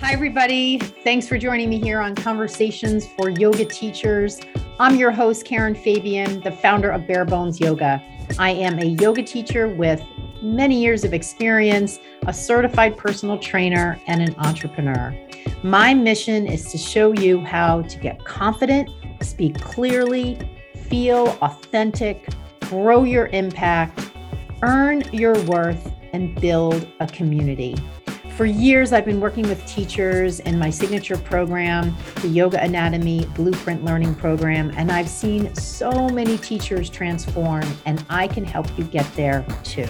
Hi, everybody. Thanks for joining me here on Conversations for Yoga Teachers. I'm your host, Karen Fabian, the founder of Bare Bones Yoga. I am a yoga teacher with many years of experience, a certified personal trainer, and an entrepreneur. My mission is to show you how to get confident, speak clearly, feel authentic, grow your impact, earn your worth, and build a community. For years, I've been working with teachers in my signature program, the Yoga Anatomy Blueprint Learning Program, and I've seen so many teachers transform, and I can help you get there too.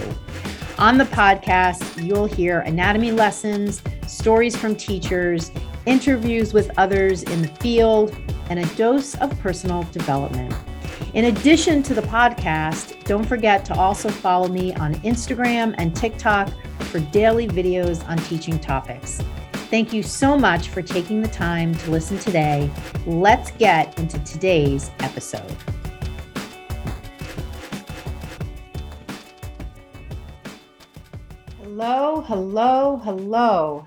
On the podcast, you'll hear anatomy lessons, stories from teachers, interviews with others in the field, and a dose of personal development. In addition to the podcast, don't forget to also follow me on Instagram and TikTok for daily videos on teaching topics. Thank you so much for taking the time to listen today. Let's get into today's episode. Hello, hello, hello.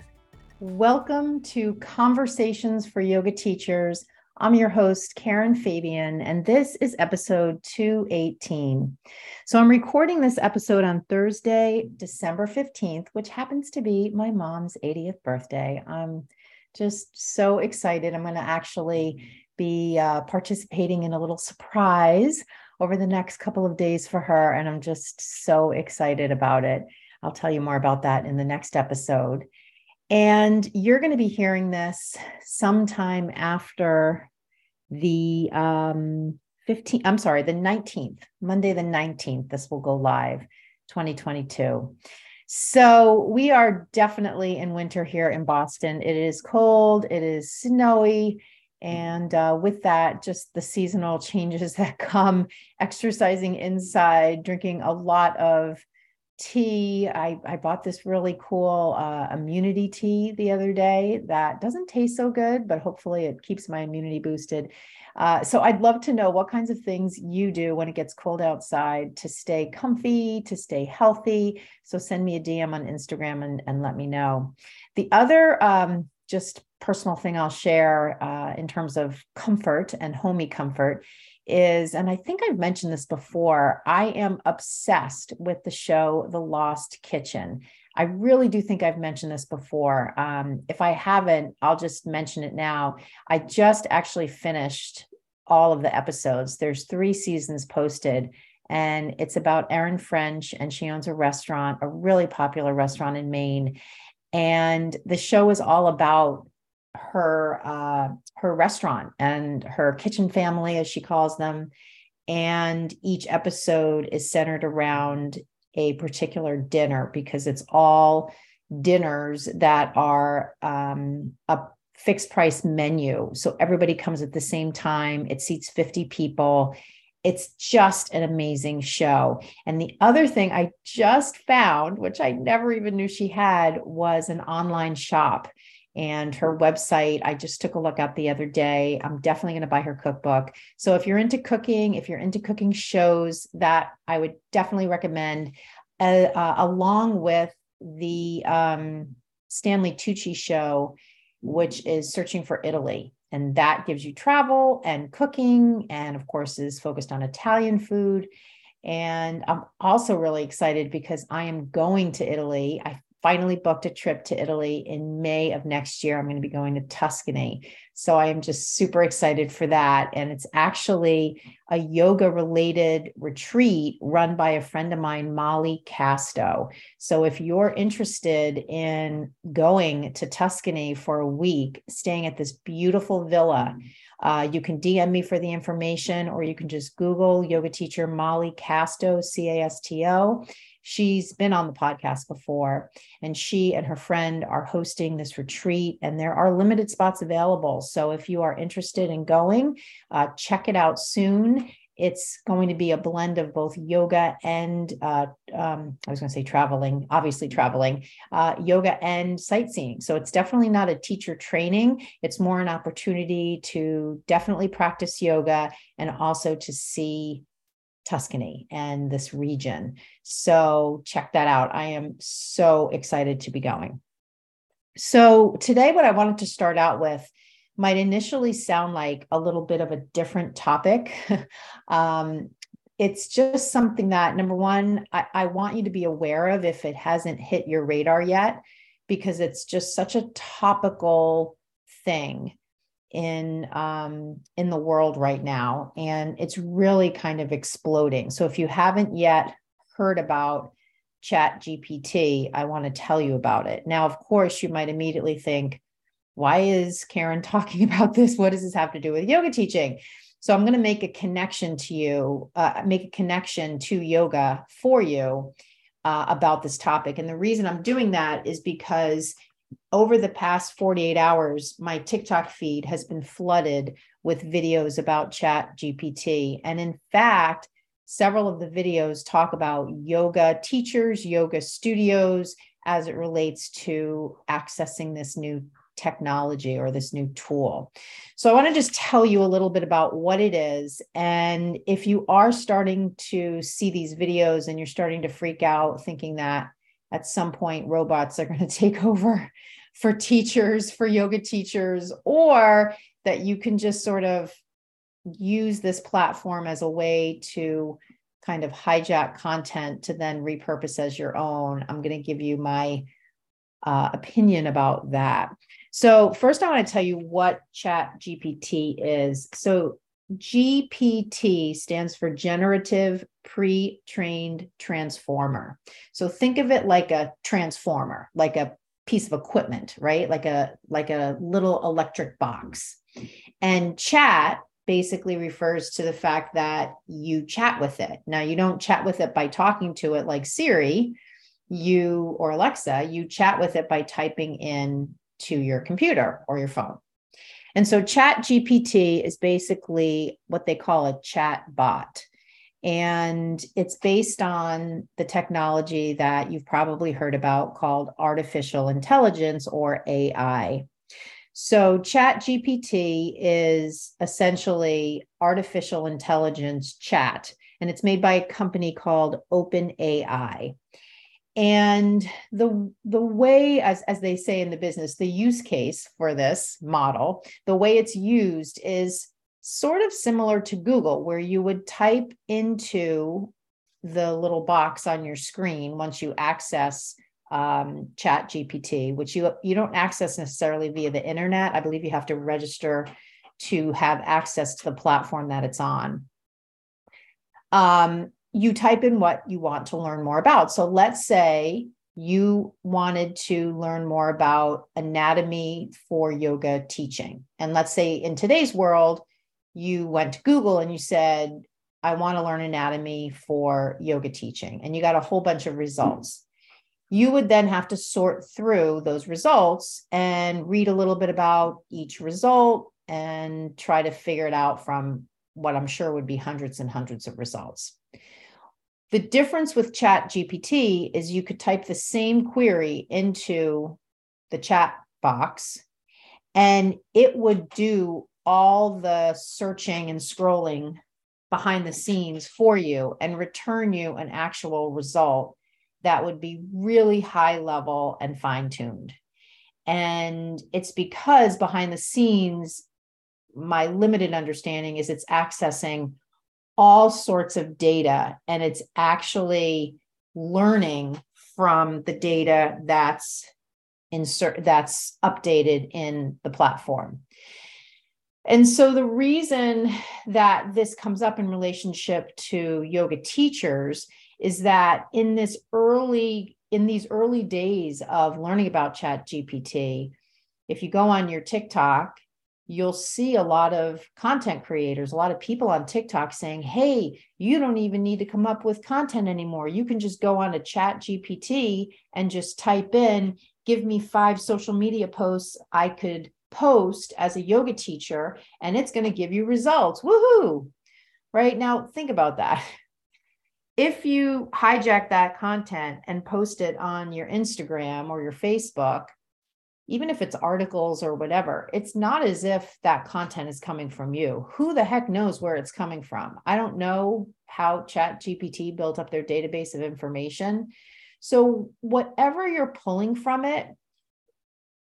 Welcome to Conversations for Yoga Teachers. I'm your host, Karen Fabian, and this is episode 218. So I'm recording this episode on Thursday, December 15th, which happens to be my mom's 80th birthday. I'm just so excited. I'm going to actually be uh, participating in a little surprise over the next couple of days for her, and I'm just so excited about it. I'll tell you more about that in the next episode. And you're going to be hearing this sometime after the um, 15th, I'm sorry, the 19th, Monday, the 19th. This will go live 2022. So we are definitely in winter here in Boston. It is cold, it is snowy. And uh, with that, just the seasonal changes that come, exercising inside, drinking a lot of tea. I, I bought this really cool uh, immunity tea the other day that doesn't taste so good, but hopefully it keeps my immunity boosted. Uh, so I'd love to know what kinds of things you do when it gets cold outside to stay comfy, to stay healthy. So send me a DM on Instagram and, and let me know. The other um, just personal thing I'll share uh, in terms of comfort and homey comfort is, and I think I've mentioned this before, I am obsessed with the show The Lost Kitchen. I really do think I've mentioned this before. Um, if I haven't, I'll just mention it now. I just actually finished all of the episodes. There's three seasons posted, and it's about Erin French, and she owns a restaurant, a really popular restaurant in Maine. And the show is all about her uh, her restaurant and her kitchen family, as she calls them. And each episode is centered around a particular dinner because it's all dinners that are um, a fixed price menu. So everybody comes at the same time. It seats 50 people. It's just an amazing show. And the other thing I just found, which I never even knew she had, was an online shop and her website i just took a look at the other day. I'm definitely going to buy her cookbook. So if you're into cooking if you're into cooking shows that i would definitely recommend uh, uh, along with the um, stanley tucci show which is searching for italy. And that gives you travel and cooking and of course is focused on italian food. And i'm also really excited because i am going to italy. I finally booked a trip to Italy in May of next year. I'm going to be going to Tuscany. So I am just super excited for that. And it's actually a yoga related retreat run by a friend of mine, Molly Casto. So if you're interested in going to Tuscany for a week, staying at this beautiful villa, uh, you can DM me for the information, or you can just Google yoga teacher Molly Casto, C A S T O She's been on the podcast before, and she and her friend are hosting this retreat, and there are limited spots available. So if you are interested in going, uh, check it out soon. It's going to be a blend of both yoga and uh, um, I was going to say traveling, obviously traveling, uh, yoga and sightseeing. So it's definitely not a teacher training. It's more an opportunity to definitely practice yoga and also to see Tuscany and this region. So check that out. I am so excited to be going. So, today, what I wanted to start out with might initially sound like a little bit of a different topic. um, it's just something that, number one, I, I want you to be aware of if it hasn't hit your radar yet, because it's just such a topical thing in um, in the world right now, and it's really kind of exploding. So if you haven't yet heard about Chat GPT, I want to tell you about it. Now, of course, you might immediately think, why is Karen talking about this? What does this have to do with yoga teaching? So I'm going to make a connection to you, uh, make a connection to yoga for you uh, about this topic. And the reason I'm doing that is because over the past 48 hours, my TikTok feed has been flooded with videos about Chat GPT. And in fact, several of the videos talk about yoga teachers, yoga studios as it relates to accessing this new technology or this new tool. So I want to just tell you a little bit about what it is. And if you are starting to see these videos and you're starting to freak out thinking that at some point robots are going to take over for teachers, for yoga teachers, or that you can just sort of use this platform as a way to kind of hijack content to then repurpose as your own. I'm going to give you my uh, opinion about that. So, first, I want to tell you what Chat GPT is. So, GPT stands for Generative Pre Trained Transformer. So, think of it like a transformer, like a piece of equipment, right? Like a like a little electric box. And chat basically refers to the fact that you chat with it. Now, you don't chat with it by talking to it like Siri, you or Alexa, you chat with it by typing in to your computer or your phone. And so Chat GPT is basically what they call a chat bot. And it's based on the technology that you've probably heard about called artificial intelligence or AI. So, ChatGPT is essentially artificial intelligence chat, and it's made by a company called OpenAI. And the, the way, as, as they say in the business, the use case for this model, the way it's used is sort of similar to Google, where you would type into the little box on your screen once you access um, chat gpt which you you don't access necessarily via the internet. I believe you have to register to have access to the platform that it's on. Um, you type in what you want to learn more about. So let's say you wanted to learn more about anatomy for yoga teaching. And let's say in today's world you went to google and you said i want to learn anatomy for yoga teaching and you got a whole bunch of results. You would then have to sort through those results and read a little bit about each result and try to figure it out from what I'm sure would be hundreds and hundreds of results. The difference with Chat GPT is you could type the same query into the chat box and it would do all the searching and scrolling behind the scenes for you and return you an actual result that would be really high level and fine tuned. And it's because behind the scenes, my limited understanding is it's accessing all sorts of data and it's actually learning from the data that's insert that's updated in the platform. And so the reason that this comes up in relationship to yoga teachers is that in this early in these early days of learning about chat gpt if you go on your tiktok you'll see a lot of content creators a lot of people on tiktok saying hey you don't even need to come up with content anymore. You can just go on a chat gpt and just type in give me five social media posts i could post as a yoga teacher and it's going to give you results woohoo! Right? Now think about that. If you hijack that content and post it on your Instagram or your Facebook, even if it's articles or whatever, it's not as if that content is coming from you. Who the heck knows where it's coming from? I don't know how Chat GPT built up their database of information. So, whatever you're pulling from it,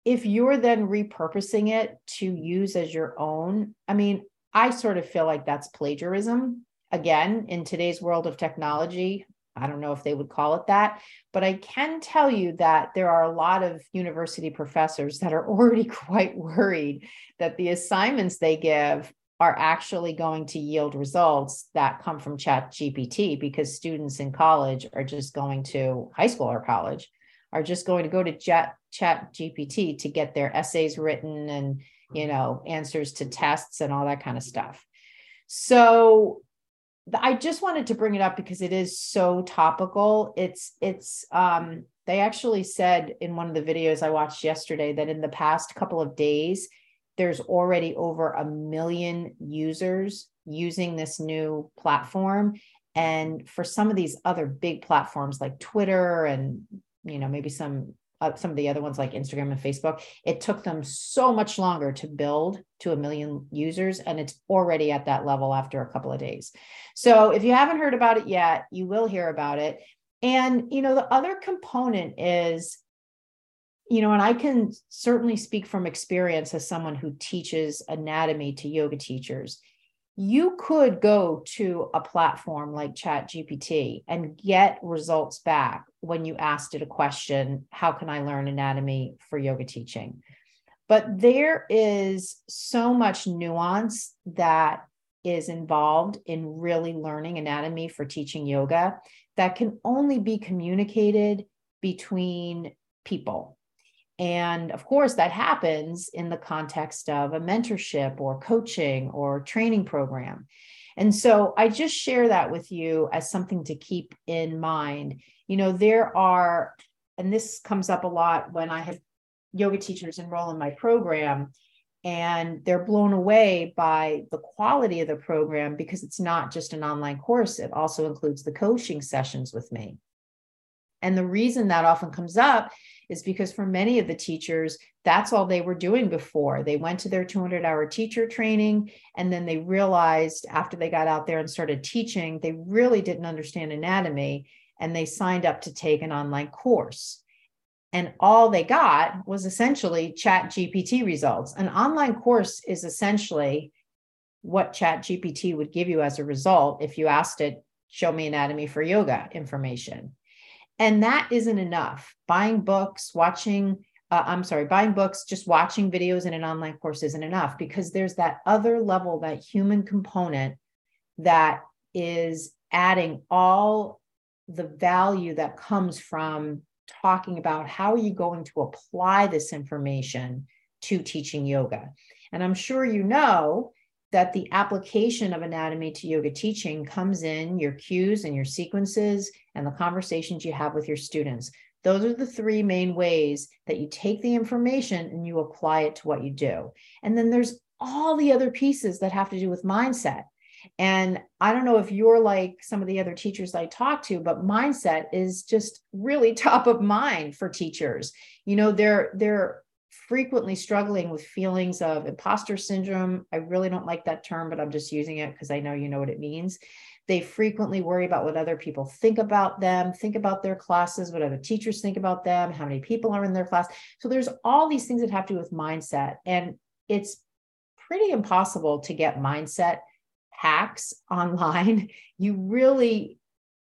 if you're then repurposing it to use as your own, I mean, I sort of feel like that's plagiarism. Again, in today's world of technology, I don't know if they would call it that, but I can tell you that there are a lot of university professors that are already quite worried that the assignments they give are actually going to yield results that come from chat gpt because students in college are just going to high school or college are just going to go to chat chat gpt to get their essays written and you know answers to tests and all that kind of stuff. So I just wanted to bring it up because it is so topical. It's it's um they actually said in one of the videos I watched yesterday that in the past couple of days there's already over a million users using this new platform and for some of these other big platforms like Twitter and you know maybe some uh, some of the other ones like Instagram and Facebook, it took them so much longer to build to a million users, and it's already at that level after a couple of days. So if you haven't heard about it yet, you will hear about it. And you know, the other component is, you know, and I can certainly speak from experience as someone who teaches anatomy to yoga teachers you could go to a platform like chat gpt and get results back when you asked it a question how can i learn anatomy for yoga teaching but there is so much nuance that is involved in really learning anatomy for teaching yoga that can only be communicated between people and of course, that happens in the context of a mentorship or coaching or training program. And so I just share that with you as something to keep in mind. You know, there are, and this comes up a lot when I have yoga teachers enroll in my program, and they're blown away by the quality of the program because it's not just an online course, it also includes the coaching sessions with me. And the reason that often comes up is because for many of the teachers, that's all they were doing before. They went to their 200 hour teacher training, and then they realized after they got out there and started teaching, they really didn't understand anatomy, and they signed up to take an online course. And all they got was essentially Chat GPT results. An online course is essentially what Chat GPT would give you as a result if you asked it, show me anatomy for yoga information. And that isn't enough. Buying books, watching, uh, I'm sorry, buying books, just watching videos in an online course isn't enough because there's that other level, that human component that is adding all the value that comes from talking about how are you going to apply this information to teaching yoga. And I'm sure you know that the application of anatomy to yoga teaching comes in your cues and your sequences and the conversations you have with your students. Those are the three main ways that you take the information and you apply it to what you do. And then there's all the other pieces that have to do with mindset. And I don't know if you're like some of the other teachers I talk to, but mindset is just really top of mind for teachers. You know, they're they're frequently struggling with feelings of imposter syndrome. I really don't like that term, but I'm just using it because I know you know what it means. They frequently worry about what other people think about them, think about their classes, what other teachers think about them, how many people are in their class. So there's all these things that have to do with mindset. And it's pretty impossible to get mindset hacks online. You really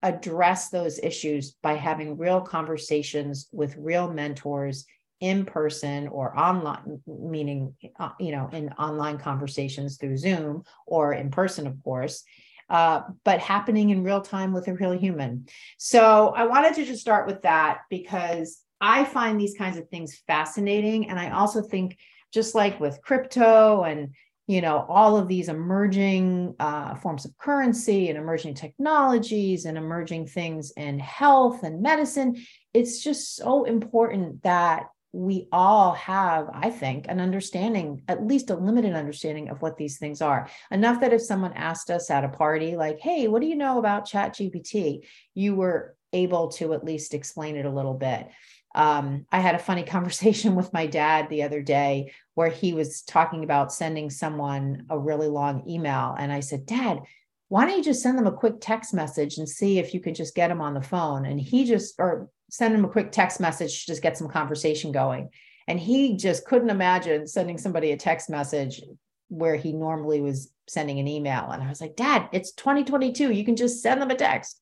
address those issues by having real conversations with real mentors in person or online meaning uh, you know in online conversations through zoom or in person of course uh, but happening in real time with a real human. So i wanted to just start with that because i find these kinds of things fascinating. And i also think just like with crypto and you know all of these emerging uh, forms of currency and emerging technologies and emerging things in health and medicine it's just so important that we all have, I think, an understanding, at least a limited understanding of what these things are. Enough that if someone asked us at a party, like, hey, what do you know about Chat GPT? You were able to at least explain it a little bit. Um, I had a funny conversation with my dad the other day where he was talking about sending someone a really long email. And I said, Dad, why don't you just send them a quick text message and see if you can just get them on the phone? And he just, or send him a quick text message to just get some conversation going. And he just couldn't imagine sending somebody a text message where he normally was sending an email. And I was like, Dad, it's 2022. You can just send them a text.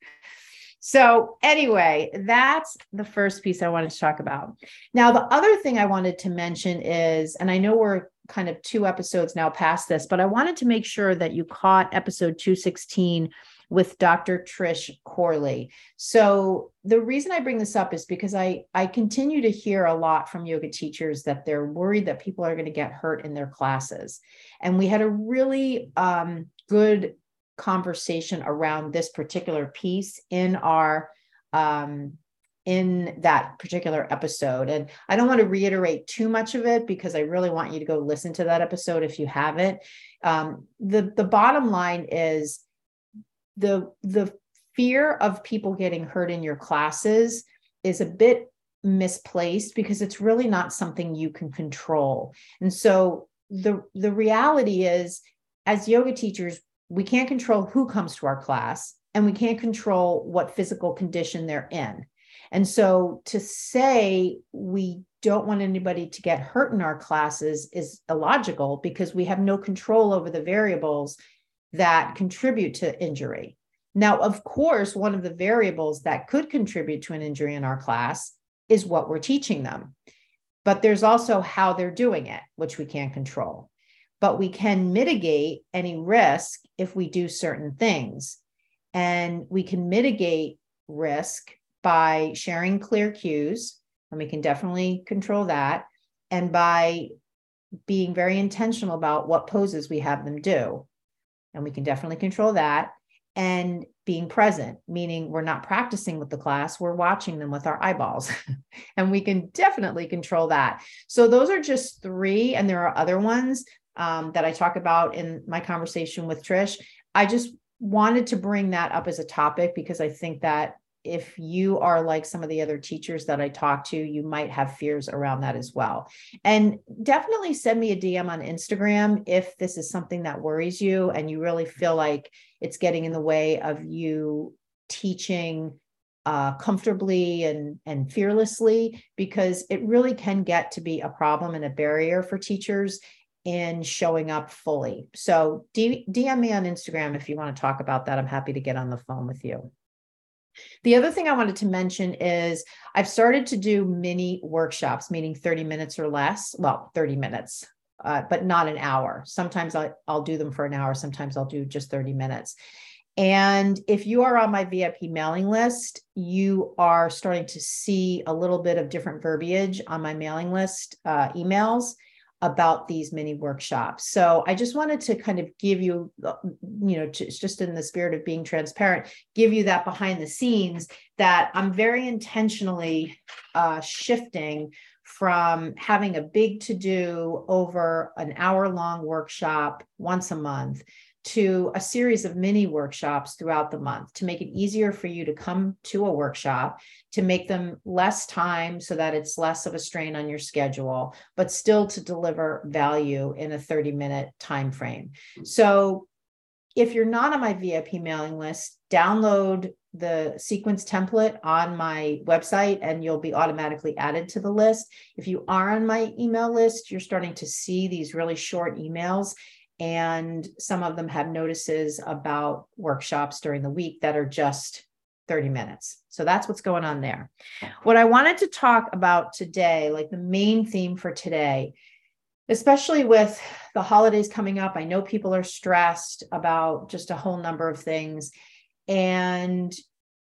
So, anyway, that's the first piece I wanted to talk about. Now, the other thing I wanted to mention is, and I know we're kind of two episodes now past this, but I wanted to make sure that you caught episode 216 with Dr. Trish Corley. So the reason I bring this up is because I I continue to hear a lot from yoga teachers that they're worried that people are going to get hurt in their classes. And we had a really um, good conversation around this particular piece in our um, in that particular episode. And I don't want to reiterate too much of it because I really want you to go listen to that episode if you haven't. Um, the the bottom line is the the fear of people getting hurt in your classes is a bit misplaced because it's really not something you can control. And so the the reality is as yoga teachers we can't control who comes to our class and we can't control what physical condition they're in. And so to say we don't want anybody to get hurt in our classes is illogical because we have no control over the variables that contribute to injury. Now, of course, one of the variables that could contribute to an injury in our class is what we're teaching them. But there's also how they're doing it, which we can't control. But we can mitigate any risk if we do certain things. And we can mitigate risk by sharing clear cues, and we can definitely control that, and by being very intentional about what poses we have them do. And we can definitely control that. And being present, meaning we're not practicing with the class, we're watching them with our eyeballs. and we can definitely control that. So, those are just three, and there are other ones um, that I talk about in my conversation with Trish. I just wanted to bring that up as a topic because I think that if you are like some of the other teachers that I talk to, you might have fears around that as well. And definitely send me a DM on Instagram if this is something that worries you and you really feel like it's getting in the way of you teaching uh, comfortably and, and fearlessly, because it really can get to be a problem and a barrier for teachers in showing up fully. So D- DM me on Instagram if you want to talk about that. I'm happy to get on the phone with you. The other thing I wanted to mention is I've started to do mini workshops, meaning 30 minutes or less. Well, 30 minutes, uh, but not an hour. Sometimes I, I'll do them for an hour. Sometimes I'll do just 30 minutes. And if you are on my VIP mailing list, you are starting to see a little bit of different verbiage on my mailing list uh, emails about these mini workshops. So I just wanted to kind of give you, uh, you know, just in the spirit of being transparent, give you that behind the scenes that I'm very intentionally uh, shifting from having a big to do over an hour long workshop once a month to a series of mini workshops throughout the month to make it easier for you to come to a workshop to make them less time so that it's less of a strain on your schedule but still to deliver value in a 30 minute time frame so if you're not on my vip mailing list download the sequence template on my website and you'll be automatically added to the list. If you are on my email list, you're starting to see these really short emails and some of them have notices about workshops during the week that are just 30 minutes. So that's what's going on there. What I wanted to talk about today, like the main theme for today, especially with the holidays coming up, I know people are stressed about just a whole number of things. And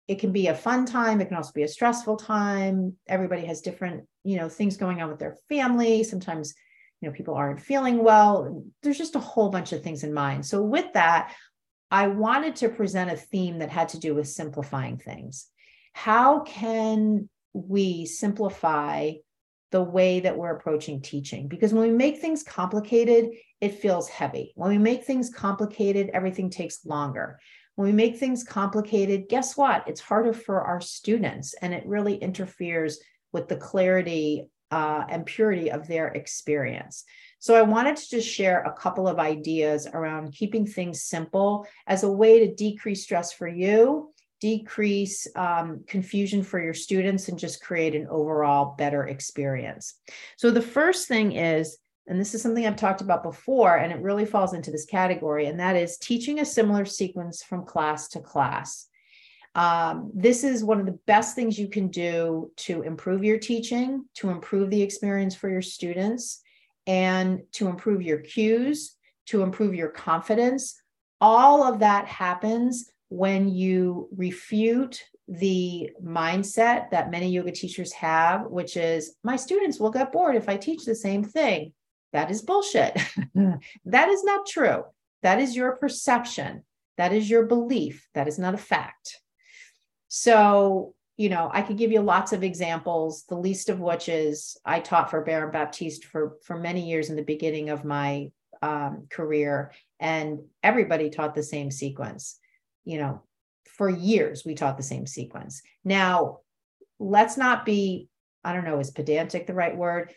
it can be a fun time, it can also be a stressful time. Everybody has different, you know, things going on with their family. Sometimes you know people aren't feeling well. There's just a whole bunch of things in mind. So with that i wanted to present a theme that had to do with simplifying things. How can we simplify the way that we're approaching teaching? Because when we make things complicated it feels heavy. When we make things complicated everything takes longer. When we make things complicated guess what? It's harder for our students and it really interferes with the clarity uh, and purity of their experience. So I wanted to just share a couple of ideas around keeping things simple as a way to decrease stress for you decrease um, confusion for your students, and just create an overall better experience. So, the first thing is, and this is something I've talked about before, and it really falls into this category, and that is teaching a similar sequence from class to class. Um, this is one of the best things you can do to improve your teaching, to improve the experience for your students, and to improve your cues, to improve your confidence. All of that happens when you refute the mindset that many yoga teachers have, which is my students will get bored if I teach the same thing. That is bullshit. that is not true. That is your perception. That is your belief. That is not a fact. So, you know, I could give you lots of examples, the least of which is I taught for Baron Baptiste for, for many years in the beginning of my um, career, and everybody taught the same sequence. You know, for years we taught the same sequence. Now, let's not be, I don't know, is pedantic the right word?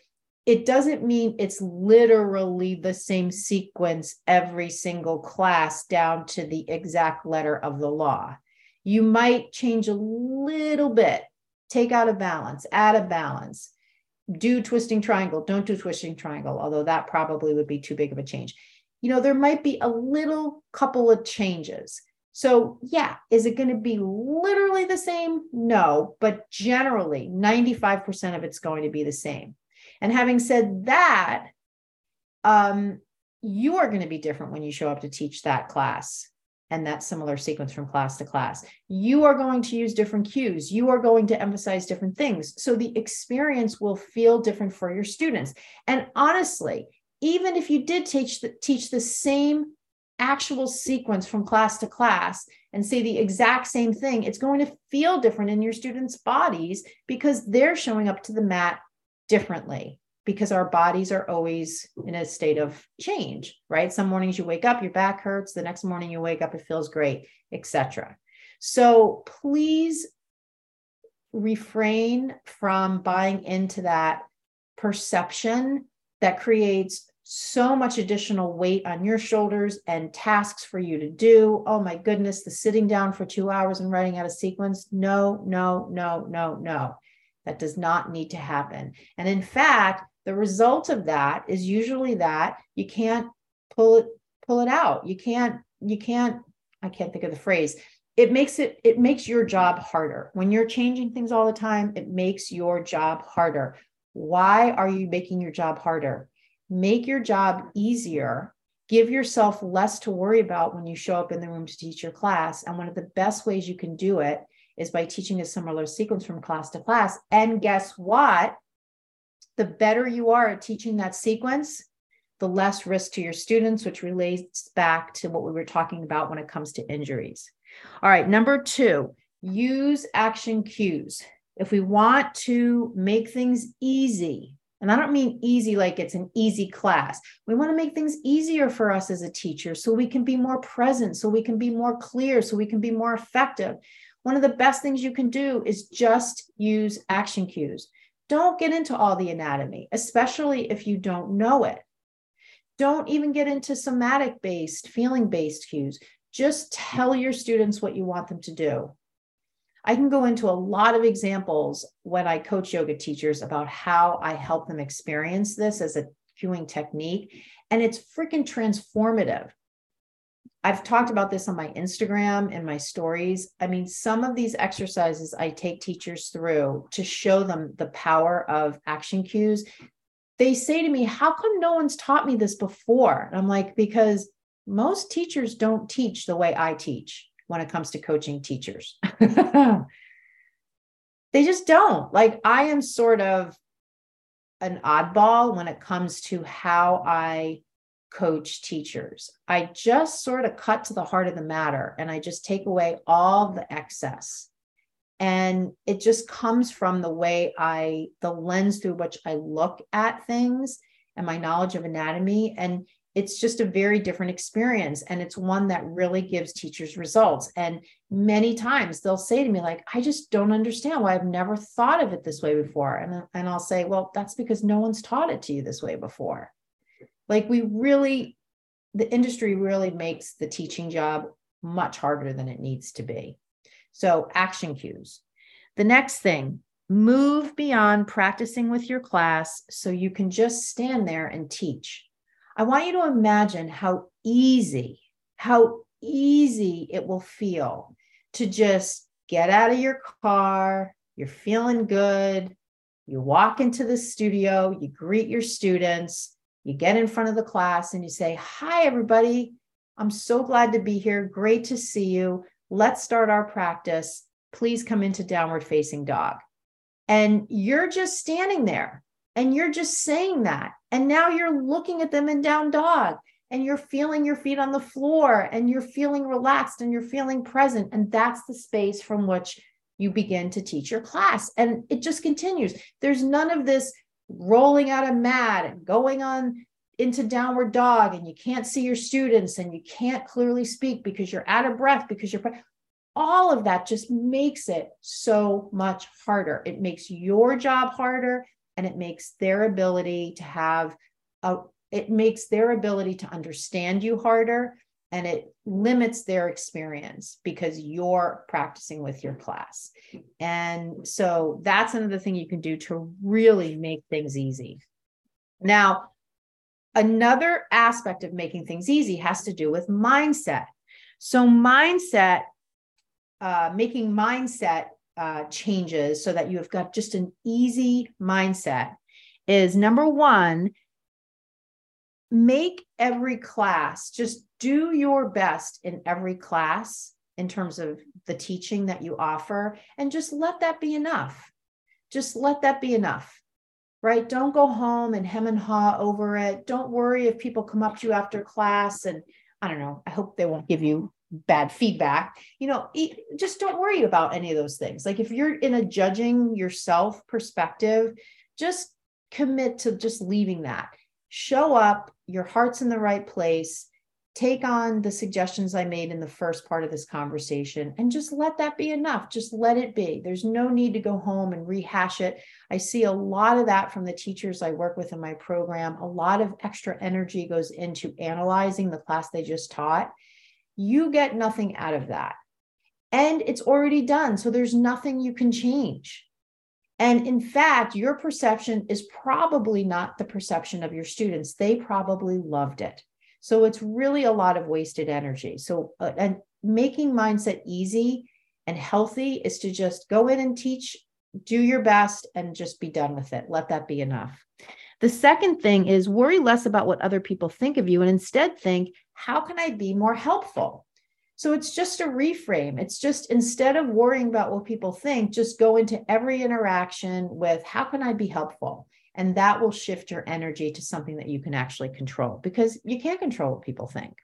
It doesn't mean it's literally the same sequence every single class down to the exact letter of the law you might change a little bit, take out a balance, add a balance, do twisting triangle, don't do twisting triangle, although that probably would be too big of a change. You know, there might be a little couple of changes. So, yeah, is it going to be literally the same? No, but generally 95% of it's going to be the same. And having said that, um, you are going to be different when you show up to teach that class and that similar sequence from class to class. You are going to use different cues. You are going to emphasize different things. So the experience will feel different for your students. And honestly, even if you did teach the, teach the same actual sequence from class to class and say the exact same thing, it's going to feel different in your students' bodies because they're showing up to the mat differently because our bodies are always in a state of change, right? Some mornings you wake up, your back hurts. The next morning you wake up, it feels great, etc. So please refrain from buying into that perception that creates so much additional weight on your shoulders and tasks for you to do. Oh my goodness, the sitting down for two hours and writing out a sequence. No, no, no, no, no. That does not need to happen. And in fact, the result of that is usually that you can't pull it pull it out. You can't you can't i can't think of the phrase. It makes it it makes your job harder. When you're changing things all the time it makes your job harder. Why are you making your job harder? Make your job easier. Give yourself less to worry about when you show up in the room to teach your class. And one of the best ways you can do it is by teaching a similar sequence from class to class. And guess what the better you are at teaching that sequence, the less risk to your students, which relates back to what we were talking about when it comes to injuries. All right, number two, use action cues. If we want to make things easy, and I don't mean easy like it's an easy class. We want to make things easier for us as a teacher so we can be more present, so we can be more clear, so we can be more effective. One of the best things you can do is just use action cues. Don't get into all the anatomy, especially if you don't know it. Don't even get into somatic based, feeling based cues. Just tell your students what you want them to do. I can go into a lot of examples when I coach yoga teachers about how I help them experience this as a cueing technique. And it's freaking transformative. I've talked about this on my Instagram and my stories. I mean, some of these exercises I take teachers through to show them the power of action cues. They say to me, How come no one's taught me this before? And I'm like, Because most teachers don't teach the way I teach when it comes to coaching teachers. they just don't. Like, I am sort of an oddball when it comes to how I coach teachers. I just sort of cut to the heart of the matter and I just take away all the excess. And it just comes from the way I, the lens through which I look at things and my knowledge of anatomy. And it's just a very different experience. And it's one that really gives teachers results. And many times they'll say to me, like, I just don't understand why I've never thought of it this way before. And, and I'll say, well, that's because no one's taught it to you this way before. Like we really, the industry really makes the teaching job much harder than it needs to be. So, action cues. The next thing, move beyond practicing with your class so you can just stand there and teach. I want you to imagine how easy, how easy it will feel to just get out of your car, you're feeling good, you walk into the studio, you greet your students, you get in front of the class and you say, Hi, everybody. I'm so glad to be here. Great to see you. Let's start our practice. Please come into downward facing dog. And you're just standing there and you're just saying that. And now you're looking at them in down dog and you're feeling your feet on the floor and you're feeling relaxed and you're feeling present. And that's the space from which you begin to teach your class. And it just continues. There's none of this rolling out a mat and going on into downward dog and you can't see your students and you can't clearly speak because you're out of breath because you're all of that just makes it so much harder. It makes your job harder and it makes their ability to have a it makes their ability to understand you harder and it limits their experience because you're practicing with your class. And so that's another thing you can do to really make things easy. Now, another aspect of making things easy has to do with mindset. So, mindset, uh, making mindset uh, changes so that you have got just an easy mindset is number one, make every class just do your best in every class in terms of the teaching that you offer and just let that be enough. Just let that be enough right? Don't go home and hem and haw over it. Don't worry if people come up to you after class and i don't know i hope they won't give you bad feedback. You know just don't worry about any of those things. Like if you're in a judging yourself perspective just commit to just leaving that. Show up your heart's in the right place take on the suggestions I made in the first part of this conversation and just let that be enough. Just let it be. There's no need to go home and rehash it. I see a lot of that from the teachers I work with in my program. A lot of extra energy goes into analyzing the class they just taught. You get nothing out of that. And it's already done. So there's nothing you can change. And in fact, your perception is probably not the perception of your students. They probably loved it. So it's really a lot of wasted energy. So, uh, and making mindset easy and healthy is to just go in and teach, do your best, and just be done with it. Let that be enough. The second thing is worry less about what other people think of you and instead think, how can I be more helpful? So it's just a reframe. It's just instead of worrying about what people think, just go into every interaction with how can I be helpful? And that will shift your energy to something that you can actually control because you can't control what people think.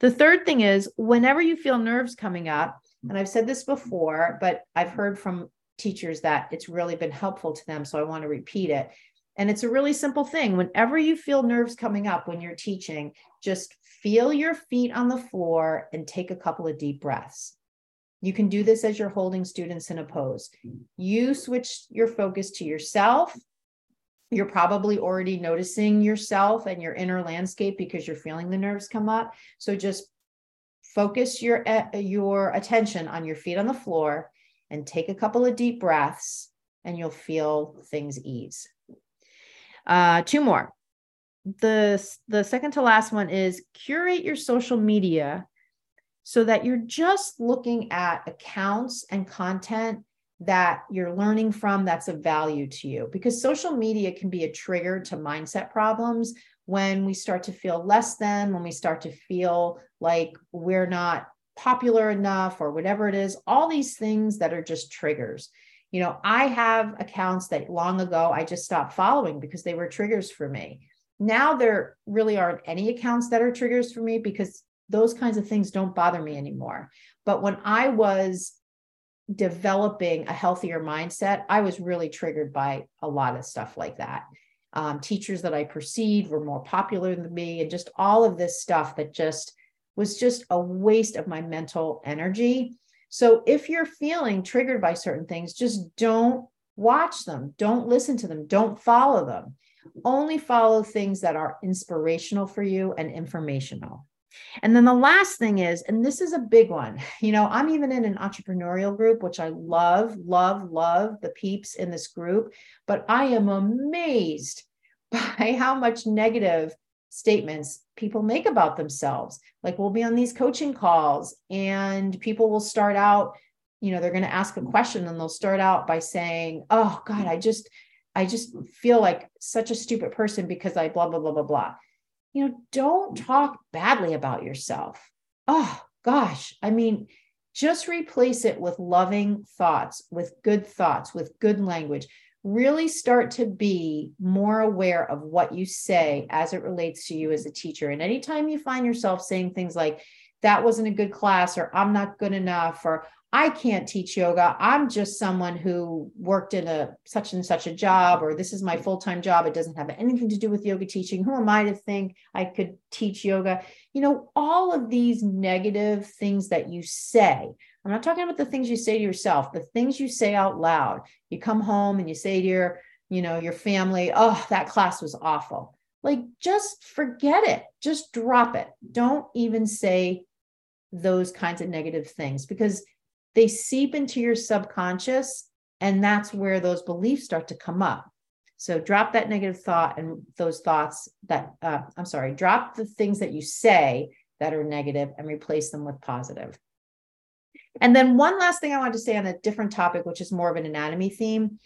The third thing is whenever you feel nerves coming up, and I've said this before, but I've heard from teachers that it's really been helpful to them. So I want to repeat it. And it's a really simple thing. Whenever you feel nerves coming up when you're teaching, just feel your feet on the floor and take a couple of deep breaths. You can do this as you're holding students in a pose. You switch your focus to yourself. You're probably already noticing yourself and your inner landscape because you're feeling the nerves come up. So just focus your uh, your attention on your feet on the floor and take a couple of deep breaths and you'll feel things ease. Uh, two more the the second to last one is curate your social media so that you're just looking at accounts and content that you're learning from that's of value to you. Because social media can be a trigger to mindset problems when we start to feel less than when we start to feel like we're not popular enough or whatever it is all these things that are just triggers. You know i have accounts that long ago i just stopped following because they were triggers for me. Now there really aren't any accounts that are triggers for me because those kinds of things don't bother me anymore. But when I was developing a healthier mindset, I was really triggered by a lot of stuff like that. Um, teachers that I perceived were more popular than me, and just all of this stuff that just was just a waste of my mental energy. So if you're feeling triggered by certain things, just don't watch them, don't listen to them, don't follow them only follow things that are inspirational for you and informational. And then the last thing is, and this is a big one, you know, I'm even in an entrepreneurial group, which I love, love, love the peeps in this group, but I am amazed by how much negative statements people make about themselves. Like we'll be on these coaching calls and people will start out, you know, they're going to ask a question and they'll start out by saying, Oh God, I just, I just feel like such a stupid person because I blah, blah, blah, blah, blah you know, don't talk badly about yourself. Oh gosh, I mean, just replace it with loving thoughts, with good thoughts, with good language. Really start to be more aware of what you say as it relates to you as a teacher. And anytime you find yourself saying things like, that wasn't a good class, or I'm not good enough, or I can't teach yoga. I'm just someone who worked in a such and such a job, or this is my mm-hmm. full time job. It doesn't have anything to do with yoga teaching. Who am I to think I could teach yoga? You know, all of these negative things that you say. I'm not talking about the things you say to yourself, the things you say out loud. You come home and you say to your, you know, your family, oh, that class was awful. Like, just forget it, just drop it. Don't even say those kinds of negative things because they seep into your subconscious and that's where those beliefs start to come up. So drop that negative thought and those thoughts that uh, i'm sorry drop the things that you say that are negative and replace them with positive. And then one last thing i wanted to say on a different topic which is more of an anatomy theme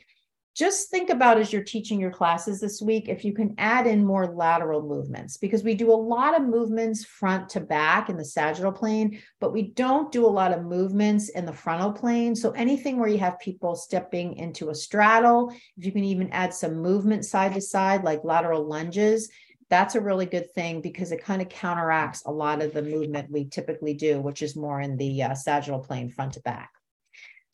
just think about as you're teaching your classes this week if you can add in more lateral movements because we do a lot of movements front to back in the sagittal plane but we don't do a lot of movements in the frontal plane. So anything where you have people stepping into a straddle if you can even add some movement side to side like lateral lunges that's a really good thing because it kind of counteracts a lot of the movement we typically do which is more in the uh, sagittal plane front to back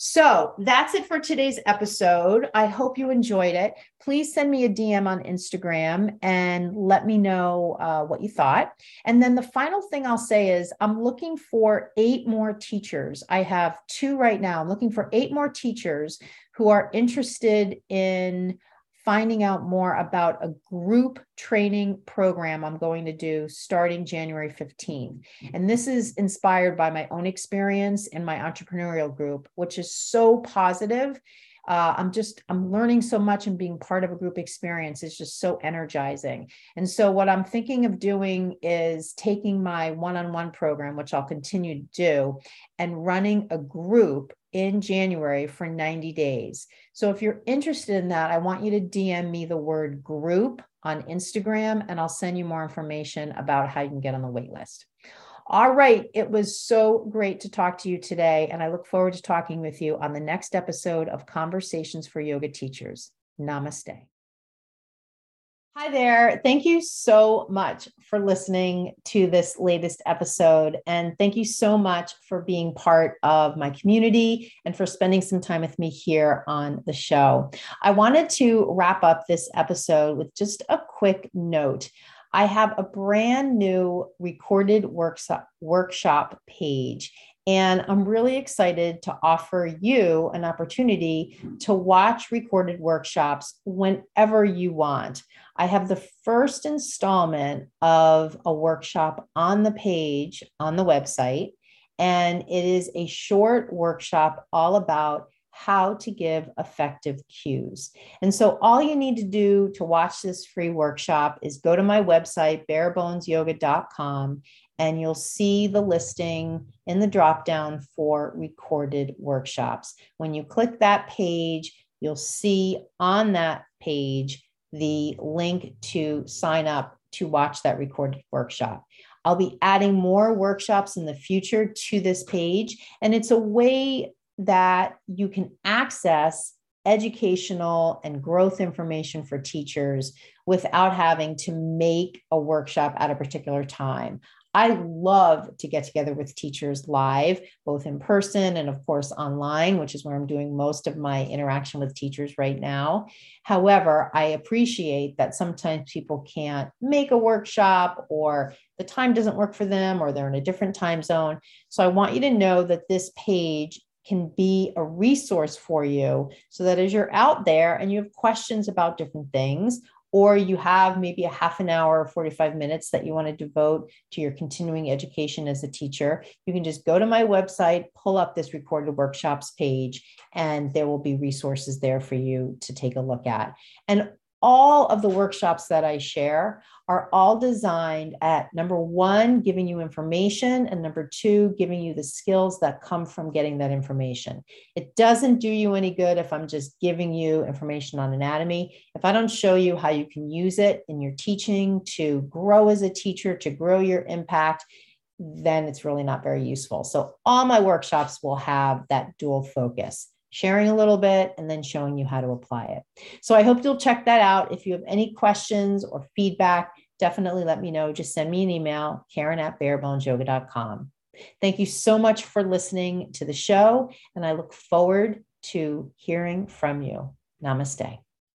so that's it for today's episode. I hope you enjoyed it. Please send me a DM on Instagram and let me know uh, what you thought. And then the final thing I'll say is I'm looking for eight more teachers. I have two right now. I'm looking for eight more teachers who are interested in finding out more about a group training program I'm going to do starting January 15th. And this is inspired by my own experience in my entrepreneurial group, which is so positive. Uh, I'm just, I'm learning so much and being part of a group experience is just so energizing. And so, what I'm thinking of doing is taking my one on one program, which I'll continue to do, and running a group in January for 90 days. So if you're interested in that, I want you to DM me the word group on Instagram and I'll send you more information about how you can get on the wait list. All right. It was so great to talk to you today. And I look forward to talking with you on the next episode of Conversations for Yoga Teachers. Namaste. Hi there. Thank you so much for listening to this latest episode. And thank you so much for being part of my community and for spending some time with me here on the show. I wanted to wrap up this episode with just a quick note. I have a brand new recorded workshop, workshop page and I'm really excited to offer you an opportunity to watch recorded workshops whenever you want. I have the first installment of a workshop on the page on the website, and it is a short workshop all about how to give effective cues. And so, all you need to do to watch this free workshop is go to my website, barebonesyoga.com, and you'll see the listing in the drop down for recorded workshops. When you click that page, you'll see on that page the link to sign up to watch that recorded workshop. I'll be adding more workshops in the future to this page, and it's a way that you can access educational and growth information for teachers without having to make a workshop at a particular time. I love to get together with teachers live, both in person and, of course, online, which is where I'm doing most of my interaction with teachers right now. However, I appreciate that sometimes people can't make a workshop or the time doesn't work for them or they're in a different time zone. So I want you to know that this page can be a resource for you so that as you're out there and you have questions about different things, or you have maybe a half an hour, or 45 minutes that you want to devote to your continuing education as a teacher, you can just go to my website, pull up this recorded workshops page, and there will be resources there for you to take a look at. And all of the workshops that I share are all designed at number one, giving you information, and number two, giving you the skills that come from getting that information. It doesn't do you any good if I'm just giving you information on anatomy. If I don't show you how you can use it in your teaching to grow as a teacher, to grow your impact, then it's really not very useful. So, all my workshops will have that dual focus sharing a little bit, and then showing you how to apply it. So I hope you'll check that out. If you have any questions or feedback, definitely let me know. Just send me an email, Karen at barebonesyoga.com. Thank you so much for listening to the show, and I look forward to hearing from you. Namaste.